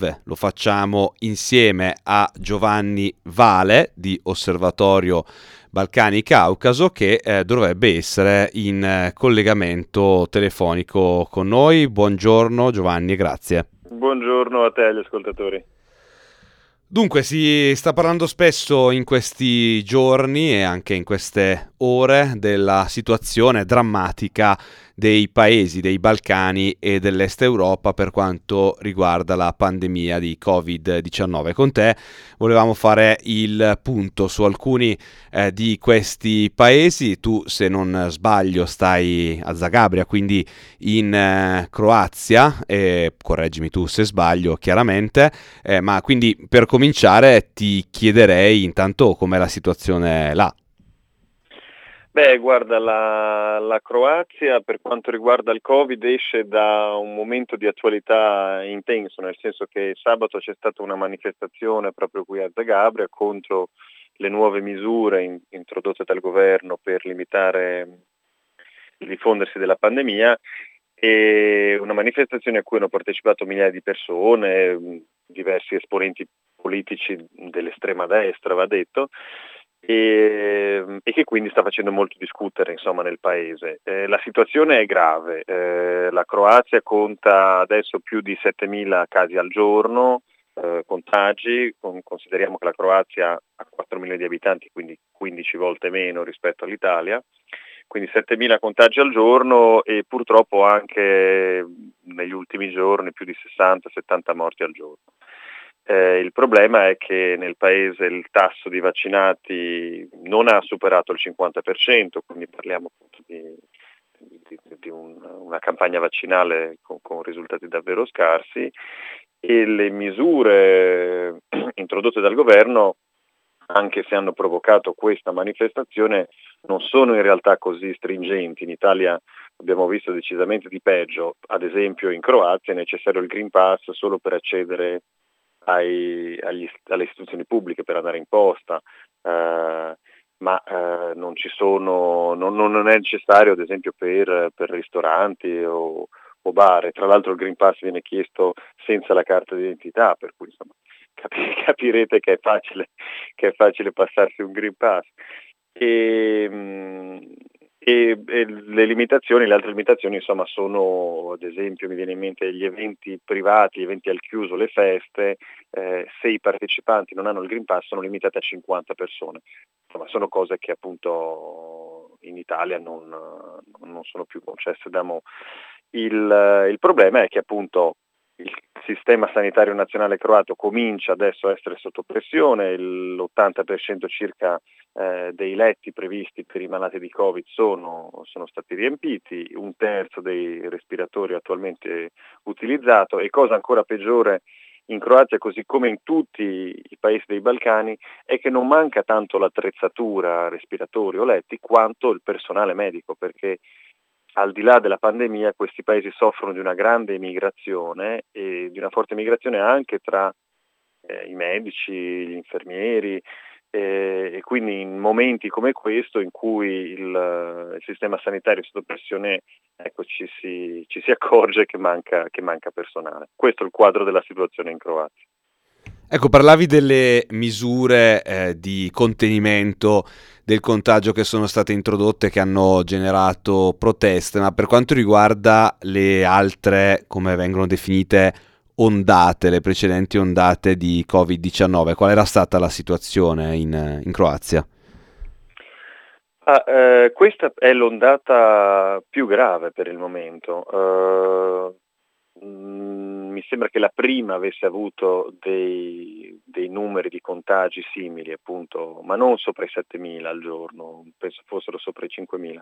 Lo facciamo insieme a Giovanni Vale di Osservatorio Balcani Caucaso che eh, dovrebbe essere in eh, collegamento telefonico con noi. Buongiorno Giovanni, grazie. Buongiorno a te agli ascoltatori. Dunque, si sta parlando spesso in questi giorni e anche in queste ore della situazione drammatica dei paesi dei Balcani e dell'Est Europa per quanto riguarda la pandemia di Covid-19. Con te volevamo fare il punto su alcuni eh, di questi paesi. Tu, se non sbaglio, stai a Zagabria, quindi in eh, Croazia, e correggimi tu se sbaglio, chiaramente, eh, ma quindi per cominciare ti chiederei intanto com'è la situazione là. Beh, guarda, la, la, Croazia per quanto riguarda il Covid esce da un momento di attualità intenso, nel senso che sabato c'è stata una manifestazione proprio qui a Zagabria contro le nuove misure in, introdotte dal governo per limitare il diffondersi della pandemia e una manifestazione a cui hanno partecipato migliaia di persone, diversi esponenti politici dell'estrema destra, va detto, e, e, che quindi sta facendo molto discutere insomma, nel paese. Eh, la situazione è grave, eh, la Croazia conta adesso più di 7.000 casi al giorno, eh, contagi, con, consideriamo che la Croazia ha 4 milioni di abitanti, quindi 15 volte meno rispetto all'Italia, quindi 7.000 contagi al giorno e purtroppo anche negli ultimi giorni più di 60-70 morti al giorno. Eh, il problema è che nel paese il tasso di vaccinati non ha superato il 50%, quindi parliamo di, di, di un, una campagna vaccinale con, con, risultati davvero scarsi e le misure introdotte dal governo, anche se hanno provocato questa manifestazione, non sono in realtà così stringenti. In Italia abbiamo visto decisamente di peggio, ad esempio in Croazia è necessario il Green Pass solo per accedere ai, agli, alle istituzioni pubbliche per andare in posta, eh, ma eh, non, sono, non, non, è necessario ad esempio per, per ristoranti o, o, bar. Tra l'altro il Green Pass viene chiesto senza la carta d'identità, per cui insomma, capi, capirete che è, facile, che è facile passarsi un Green Pass. E, mh, e, e, le limitazioni, le altre limitazioni insomma sono ad esempio mi viene in mente gli eventi privati, gli eventi al chiuso, le feste, eh, se i partecipanti non hanno il Green Pass sono limitati a 50 persone, insomma sono cose che appunto in Italia non, non sono più concesse da mo. Il, il problema è che appunto il sistema sanitario nazionale croato comincia adesso a essere sotto pressione, l'80% circa eh, dei letti previsti per i malati di Covid sono, sono, stati riempiti, un terzo dei respiratori attualmente utilizzato e cosa ancora peggiore in Croazia così come in tutti i paesi dei Balcani è che non manca tanto l'attrezzatura respiratori o letti quanto il personale medico perché al di là della pandemia questi paesi soffrono di una grande immigrazione e di una forte immigrazione anche tra eh, i medici, gli infermieri eh, e quindi in momenti come questo in cui il, il sistema sanitario è sotto pressione ecco, ci, si, ci, si, accorge che manca, che manca personale. Questo è il quadro della situazione in Croazia. Ecco, parlavi delle misure eh, di contenimento del contagio che sono state introdotte che hanno generato proteste, ma per quanto riguarda le altre, come vengono definite, ondate, le precedenti ondate di Covid-19, qual era stata la situazione in, in Croazia? Ah, eh, questa è l'ondata più grave per il momento. Uh, mi sembra che la prima avesse avuto dei, dei, numeri di contagi simili, appunto, ma non sopra i 7.000 al giorno, penso fossero sopra i 5.000.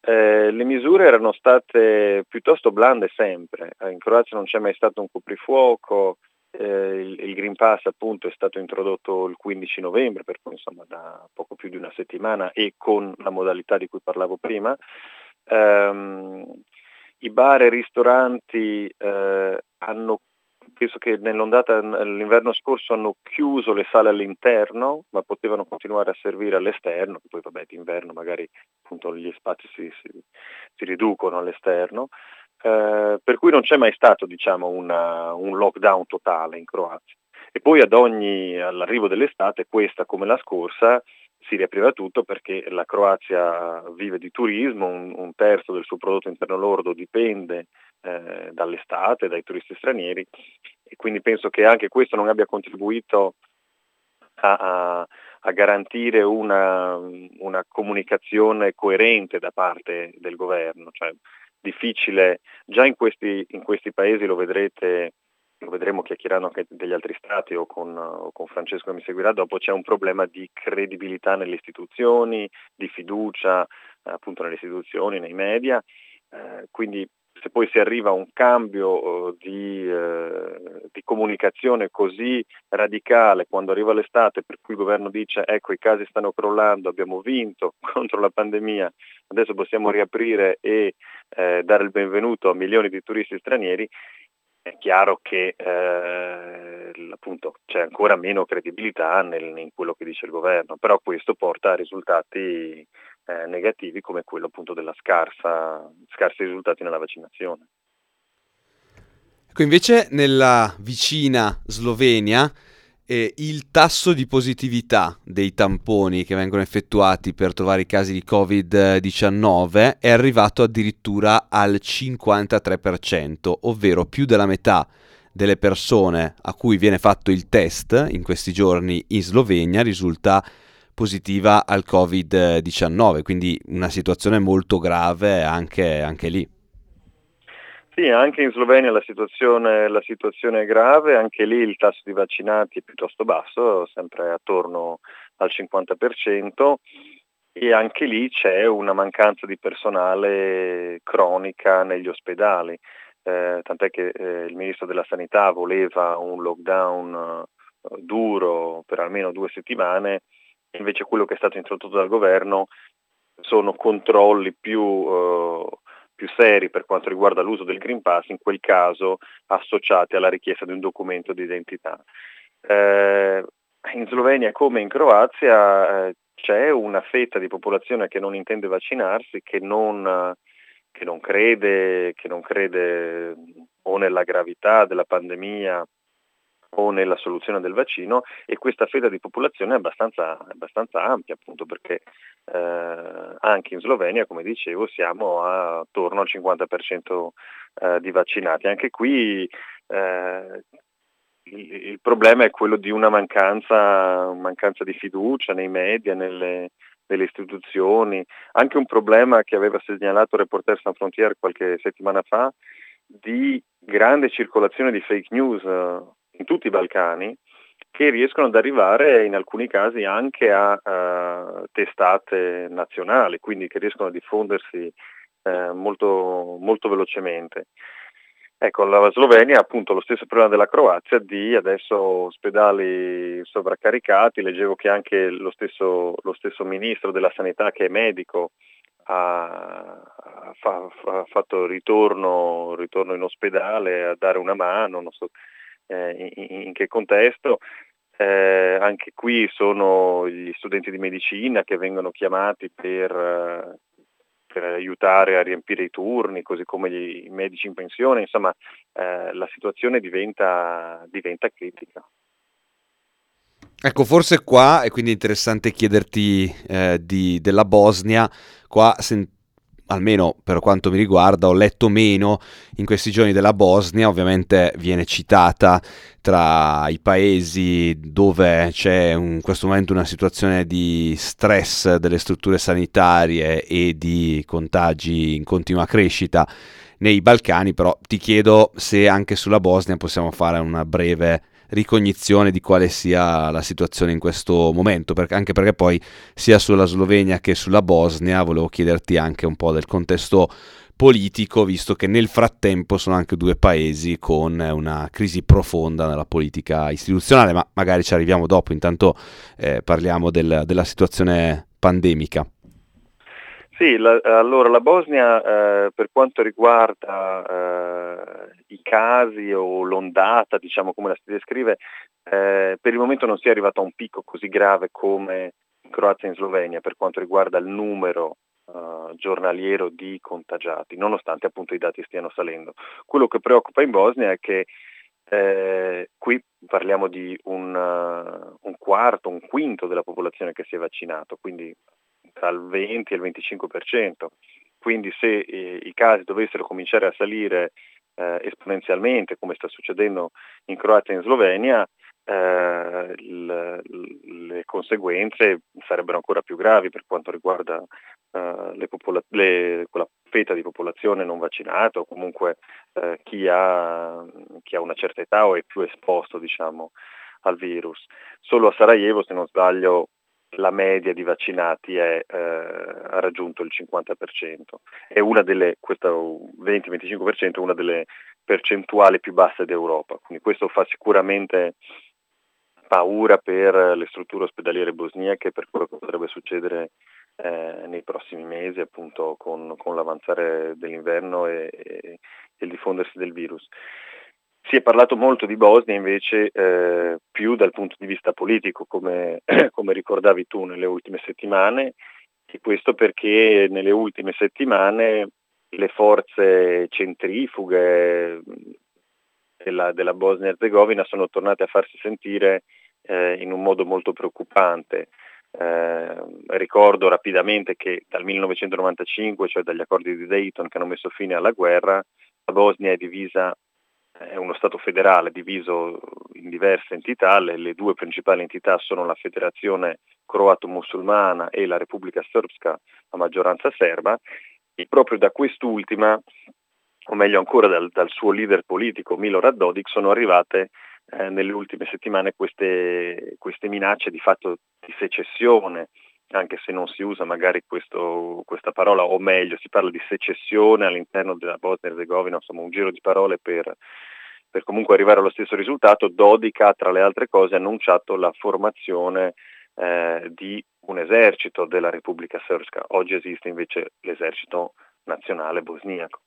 Eh, le misure erano state piuttosto blande sempre, eh, in Croazia non c'è mai stato un coprifuoco, eh, il, il, Green Pass appunto è stato introdotto il 15 novembre, per cui insomma da poco più di una settimana e con la modalità di cui parlavo prima. Um, i bar e i ristoranti eh, hanno, penso che nell'ondata l'inverno scorso hanno chiuso le sale all'interno, ma potevano continuare a servire all'esterno, poi vabbè d'inverno magari appunto gli spazi si, si, si riducono all'esterno. eh, per cui non c'è mai stato diciamo, una, un lockdown totale in Croazia. E poi ad ogni, all'arrivo dell'estate, questa come la scorsa, si riapriva tutto perché la Croazia vive di turismo, un, un terzo del suo prodotto interno lordo dipende eh, dall'estate, dai turisti stranieri e quindi penso che anche questo non abbia contribuito a, a, a garantire una, una, comunicazione coerente da parte del governo. Cioè, difficile, già in questi, in questi paesi lo vedrete vedremo chiacchierando anche degli altri stati o con, o con, Francesco che mi seguirà. Dopo, c'è un problema di credibilità nelle istituzioni, di fiducia eh, appunto nelle istituzioni, nei media, eh, quindi se poi si arriva a un cambio eh, di, eh, di, comunicazione così radicale quando arriva l'estate per cui il governo dice ecco i casi stanno crollando, abbiamo vinto contro la pandemia, adesso possiamo riaprire e eh, dare il benvenuto a milioni di turisti stranieri, è chiaro che eh, appunto, c'è ancora meno credibilità nel, in quello che dice il governo, però questo porta a risultati eh, negativi come quello appunto della scarsa, scarsi risultati nella vaccinazione. Ecco, invece nella vicina Slovenia eh, il tasso di positività dei tamponi che vengono effettuati per trovare i casi di Covid-19 è arrivato addirittura al 53%, ovvero più della metà delle persone a cui viene fatto il test in questi giorni in Slovenia risulta positiva al Covid-19, quindi una situazione molto grave anche, anche lì. Sì, anche in Slovenia la situazione, la situazione, è grave, anche lì il tasso di vaccinati è piuttosto basso, sempre attorno al 50% e anche lì c'è una mancanza di personale cronica negli ospedali, eh, tant'è che eh, il Ministro della Sanità voleva un lockdown eh, duro per almeno due settimane, invece quello che è stato introdotto dal governo sono controlli più eh, più seri per quanto riguarda l'uso del Green Pass, in quel caso associati alla richiesta di un documento di identità. Eh, in Slovenia come in Croazia eh, c'è una fetta di popolazione che non intende vaccinarsi, che non, che non, crede, che non crede o nella gravità della pandemia o nella soluzione del vaccino e questa fetta di popolazione è abbastanza, abbastanza ampia appunto perché eh, anche in Slovenia, come dicevo, siamo a, attorno al 50% eh, di vaccinati. Anche qui eh, il, il, problema è quello di una mancanza, mancanza di fiducia nei media, nelle, nelle, istituzioni, anche un problema che aveva segnalato Reporter San Frontier qualche settimana fa di grande circolazione di fake news eh, in tutti i Balcani che riescono ad arrivare in alcuni casi anche a uh, testate nazionali, quindi che riescono a diffondersi uh, molto, molto velocemente. Ecco, la Slovenia ha appunto lo stesso problema della Croazia di adesso ospedali sovraccaricati, leggevo che anche lo stesso, lo stesso ministro della sanità che è medico ha, ha fatto ritorno, ritorno, in ospedale a dare una mano, so, eh, in, in, che contesto. Eh, anche qui sono gli studenti di medicina che vengono chiamati per, eh, per aiutare a riempire i turni, così come gli, i medici in pensione, insomma eh, la situazione diventa, diventa critica. Ecco, forse qua, e quindi è interessante chiederti eh, di, della Bosnia, qua sentiamo almeno per quanto mi riguarda, ho letto meno in questi giorni della Bosnia, ovviamente viene citata tra i paesi dove c'è in questo momento una situazione di stress delle strutture sanitarie e di contagi in continua crescita nei Balcani, però ti chiedo se anche sulla Bosnia possiamo fare una breve ricognizione di quale sia la situazione in questo momento, perché, anche perché poi sia sulla Slovenia che sulla Bosnia volevo chiederti anche un po' del contesto politico, visto che nel frattempo sono anche due paesi con una crisi profonda nella politica istituzionale, ma magari ci arriviamo dopo, intanto eh, parliamo del, della situazione pandemica. Sì, la, allora la Bosnia eh, per quanto riguarda eh, i casi o l'ondata, diciamo come la si descrive, eh, per il momento non si è arrivato a un picco così grave come in Croazia e in Slovenia per quanto riguarda il numero uh, giornaliero di contagiati, nonostante appunto i dati stiano salendo. Quello che preoccupa in Bosnia è che eh, qui parliamo di un, uh, un, quarto, un quinto della popolazione che si è vaccinato, quindi tra il 20 e il 25%. Quindi se eh, i casi dovessero cominciare a salire eh, esponenzialmente, come sta succedendo in Croazia e in Slovenia, eh, le, le conseguenze sarebbero ancora più gravi per quanto riguarda eh, le popola- le, quella fetta di popolazione non vaccinata o comunque eh, chi ha, chi, ha, una certa età o è più esposto diciamo, al virus. Solo a Sarajevo, se non sbaglio, la media di vaccinati è, eh, ha raggiunto il 50%. È una delle, questo 20-25% è una delle percentuali più basse d'Europa. Quindi questo fa sicuramente paura per le strutture ospedaliere bosniache per quello che potrebbe succedere eh, nei prossimi mesi appunto con, con l'avanzare dell'inverno e, e, il diffondersi del virus. Si è parlato molto di Bosnia invece eh, più dal punto di vista politico, come, come, ricordavi tu nelle ultime settimane, e questo perché nelle ultime settimane le forze centrifughe della, della Bosnia-Herzegovina sono tornate a farsi sentire eh, in un modo molto preoccupante. Eh, ricordo rapidamente che dal 1995, cioè dagli accordi di Dayton che hanno messo fine alla guerra, la Bosnia è divisa, è uno Stato federale diviso in diverse entità, le, le due principali entità sono la Federazione croato-musulmana e la Repubblica Srpska a maggioranza serba, e proprio da quest'ultima o meglio ancora dal, dal suo leader politico Milorad Dodik, sono arrivate eh, nelle ultime settimane queste, queste, minacce di fatto di secessione, anche se non si usa magari questo, questa parola, o meglio si parla di secessione all'interno della Bosnia Herzegovina, insomma un giro di parole per, per comunque arrivare allo stesso risultato. Dodik ha tra le altre cose annunciato la formazione eh, di un esercito della Repubblica Srpska, oggi esiste invece l'esercito nazionale bosniaco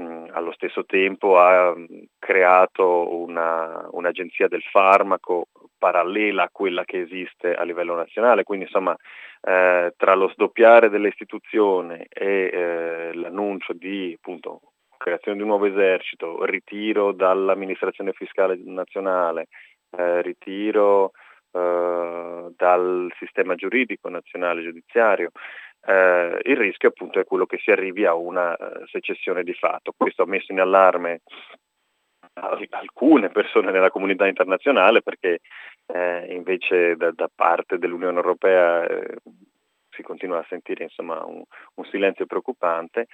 mm, allo stesso tempo ha mm, creato una, un'agenzia del farmaco parallela a quella che esiste a livello nazionale, quindi insomma eh, tra lo sdoppiare dell'istituzione e eh, l'annuncio di appunto, creazione di un nuovo esercito, ritiro dall'amministrazione fiscale nazionale, eh, ritiro eh, dal sistema giuridico nazionale giudiziario, eh, il rischio appunto è quello che si arrivi a una uh, secessione di fatto. Questo ha messo in allarme alcune persone nella comunità internazionale perché eh, invece da, da, parte dell'Unione Europea eh, si continua a sentire insomma, un, un, silenzio preoccupante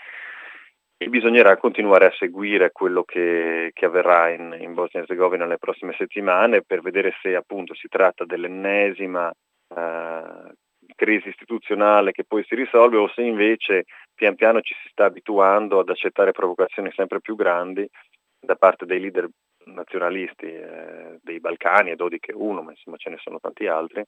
e bisognerà continuare a seguire quello che, che avverrà in, in Bosnia e Herzegovina nelle prossime settimane per vedere se appunto si tratta dell'ennesima eh, crisi istituzionale che poi si risolve o se invece pian piano ci si sta abituando ad accettare provocazioni sempre più grandi da parte dei leader nazionalisti eh, dei Balcani, e Dodik è uno, ma insomma ce ne sono tanti altri,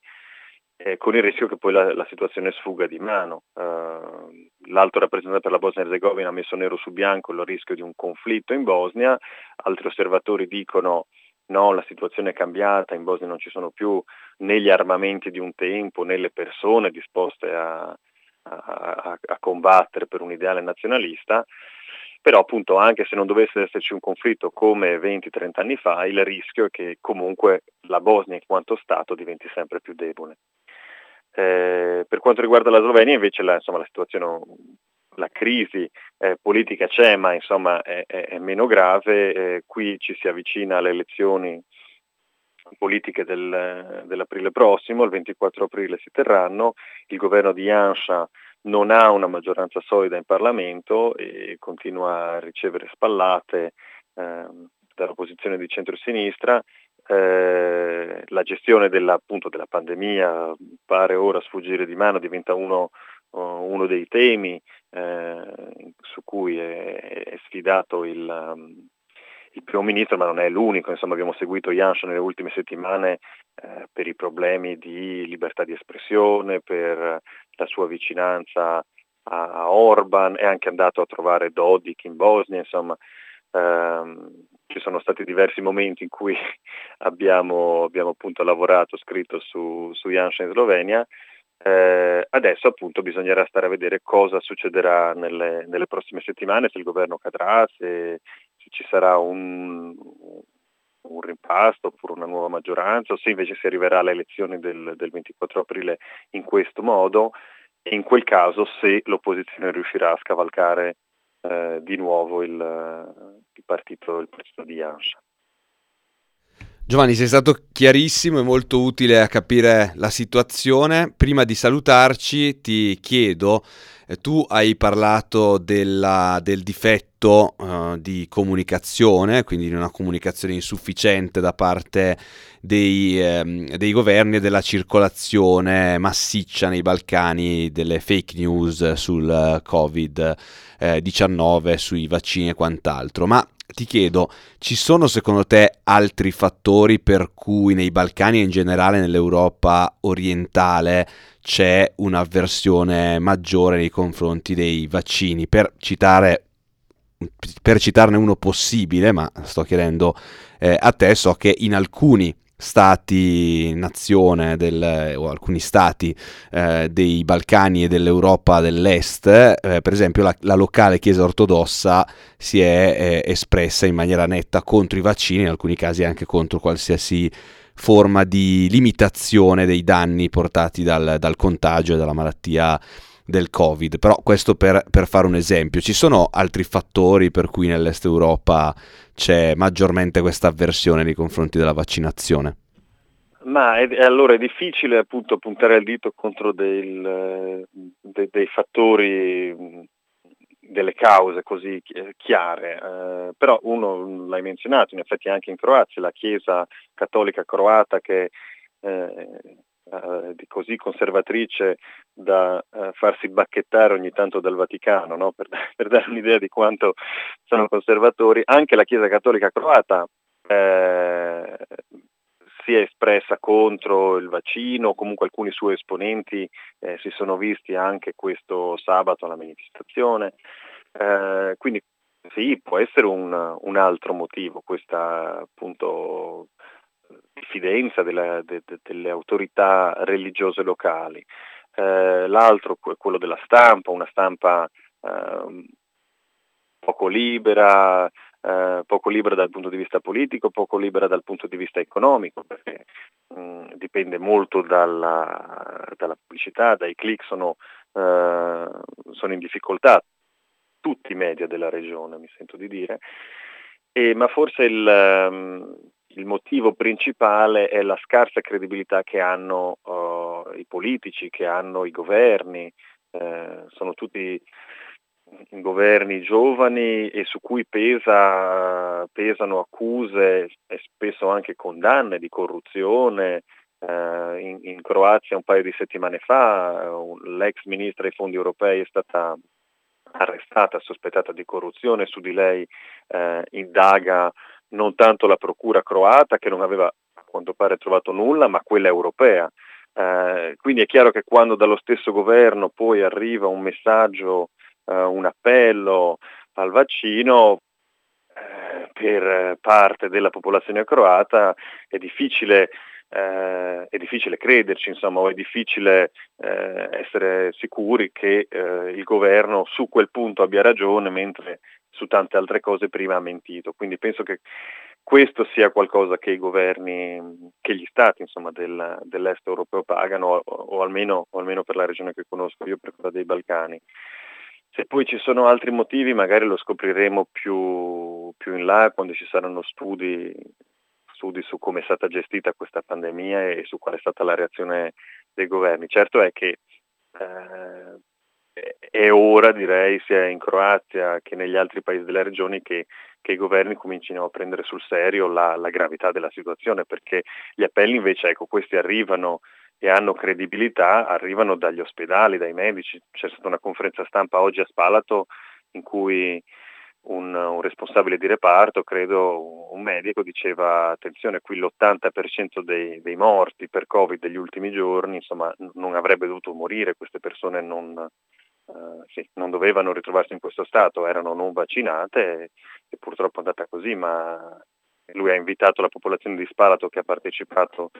eh, con il rischio che poi la, la situazione sfuga di mano. Uh, l'alto rappresentante per la Bosnia-Herzegovina ha messo nero su bianco il rischio di un conflitto in Bosnia, altri osservatori dicono no, la situazione è cambiata, in Bosnia non ci sono più né gli armamenti di un tempo né le persone disposte a, a, a, a combattere per un ideale nazionalista, però appunto anche se non dovesse esserci un conflitto come 20-30 anni fa, il rischio è che comunque la Bosnia in quanto Stato diventi sempre più debole. Eh, per quanto riguarda la Slovenia invece la, insomma, la situazione la crisi eh, politica c'è, ma insomma è, è, è meno grave. Eh, qui ci si avvicina alle elezioni politiche del, dell'aprile prossimo, il 24 aprile si terranno, il governo di Janša non ha una maggioranza solida in Parlamento e continua a ricevere spallate eh, dall'opposizione di centro-sinistra. Eh, la gestione della, appunto, della pandemia pare ora sfuggire di mano, diventa uno uno dei temi eh, su cui è, è sfidato il, um, il, primo ministro, ma non è l'unico, insomma abbiamo seguito Janssen nelle ultime settimane eh, per i problemi di libertà di espressione, per la sua vicinanza a, a Orban, è anche andato a trovare Dodik in Bosnia, insomma ehm, ci sono stati diversi momenti in cui abbiamo, abbiamo appunto lavorato, scritto su, su Janssen in Slovenia. Eh, adesso appunto bisognerà stare a vedere cosa succederà nelle, nelle prossime settimane, se il governo cadrà, se, se ci sarà un, un, rimpasto oppure una nuova maggioranza o se invece si arriverà alle elezioni del, del 24 aprile in questo modo. E in quel caso se l'opposizione riuscirà a scavalcare eh, di nuovo il, il, partito, il partito di Yansha. Giovanni, sei stato chiarissimo e molto utile a capire la situazione. Prima di salutarci ti chiedo, eh, tu hai parlato della, del difetto uh, di comunicazione, quindi di una comunicazione insufficiente da parte dei, eh, dei, governi e della circolazione massiccia nei Balcani delle fake news sul Covid-19, eh, sui vaccini e quant'altro. Ma ti chiedo, ci sono secondo te altri fattori per cui nei Balcani e in generale nell'Europa orientale c'è un'avversione maggiore nei confronti dei vaccini? Per citare per citarne uno possibile, ma sto chiedendo eh, a te, so che in alcuni stati nazione del, o alcuni stati eh, dei Balcani e dell'Europa dell'Est, eh, per esempio la, la, locale Chiesa ortodossa si è eh, espressa in maniera netta contro i vaccini, in alcuni casi anche contro qualsiasi forma di limitazione dei danni portati dal, dal contagio e dalla malattia del Covid. Però questo per, per fare un esempio. Ci sono altri fattori per cui nell'Est Europa c'è maggiormente questa avversione nei confronti della vaccinazione? Ma è, allora è difficile appunto puntare il dito contro del, de, dei fattori, delle cause così chiare, eh, però uno l'hai menzionato, in effetti anche in Croazia, la Chiesa cattolica croata che eh, eh, così conservatrice da eh, farsi bacchettare ogni tanto dal Vaticano, no? per, per, dare un'idea di quanto sono conservatori. Anche la Chiesa Cattolica Croata eh, si è espressa contro il vaccino, comunque alcuni suoi esponenti eh, si sono visti anche questo sabato alla manifestazione. Eh, quindi sì, può essere un, un altro motivo, questa appunto diffidenza della, de, de, delle autorità religiose locali. Eh, l'altro è quello della stampa, una stampa eh, poco libera, eh, poco libera dal punto di vista politico, poco libera dal punto di vista economico, perché mh, mm, dipende molto dalla, dalla, pubblicità, dai click sono, eh, sono in difficoltà tutti i media della regione, mi sento di dire, e, ma forse il, um, il motivo principale è la scarsa credibilità che hanno uh, i politici, che hanno i governi, eh, sono tutti governi giovani e su cui pesa, pesano accuse e spesso anche condanne di corruzione. Eh, in, in, Croazia un paio di settimane fa l'ex ministra dei fondi europei è stata arrestata, sospettata di corruzione, su di lei eh, indaga non tanto la procura croata che non aveva a quanto pare trovato nulla, ma quella europea. Eh, quindi è chiaro che quando dallo stesso governo poi arriva un messaggio, eh, un appello al vaccino, eh, per parte della popolazione croata è difficile, eh, è difficile crederci, insomma, o è difficile eh, essere sicuri che eh, il governo su quel punto abbia ragione, mentre su tante altre cose prima ha mentito. Quindi penso che questo sia qualcosa che i governi, che gli stati insomma, del, dell'est europeo pagano, o, o, almeno, o, almeno, per la regione che conosco io, per quella dei Balcani. Se poi ci sono altri motivi magari lo scopriremo più, più in là quando ci saranno studi, studi su come è stata gestita questa pandemia e su qual è stata la reazione dei governi. Certo è che eh, è ora, direi, sia in Croazia che negli altri paesi della regione che, che i governi comincino a prendere sul serio la, la, gravità della situazione, perché gli appelli invece, ecco, questi arrivano e hanno credibilità, arrivano dagli ospedali, dai medici. C'è stata una conferenza stampa oggi a Spalato in cui un, un responsabile di reparto, credo un medico, diceva attenzione, qui l'80% dei, dei morti per Covid degli ultimi giorni, insomma, non avrebbe dovuto morire, queste persone non, Uh, sì, non dovevano ritrovarsi in questo stato, erano non vaccinate e, e, purtroppo è andata così, ma lui ha invitato la popolazione di Spalato che ha partecipato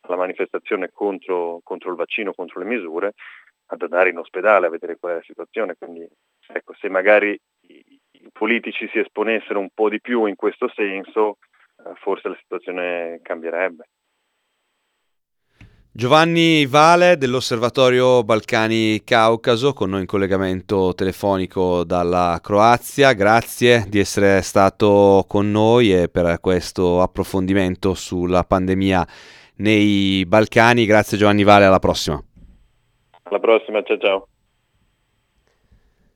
alla manifestazione contro, contro, il vaccino, contro le misure, ad andare in ospedale a vedere qual è la situazione. Quindi ecco, se magari i, i politici si esponessero un po' di più in questo senso, eh, forse la situazione cambierebbe. Giovanni Vale dell'Osservatorio Balcani Caucaso con noi in collegamento telefonico dalla Croazia, grazie di essere stato con noi e per questo approfondimento sulla pandemia nei Balcani. Grazie Giovanni Vale, alla prossima. Alla prossima, ciao ciao.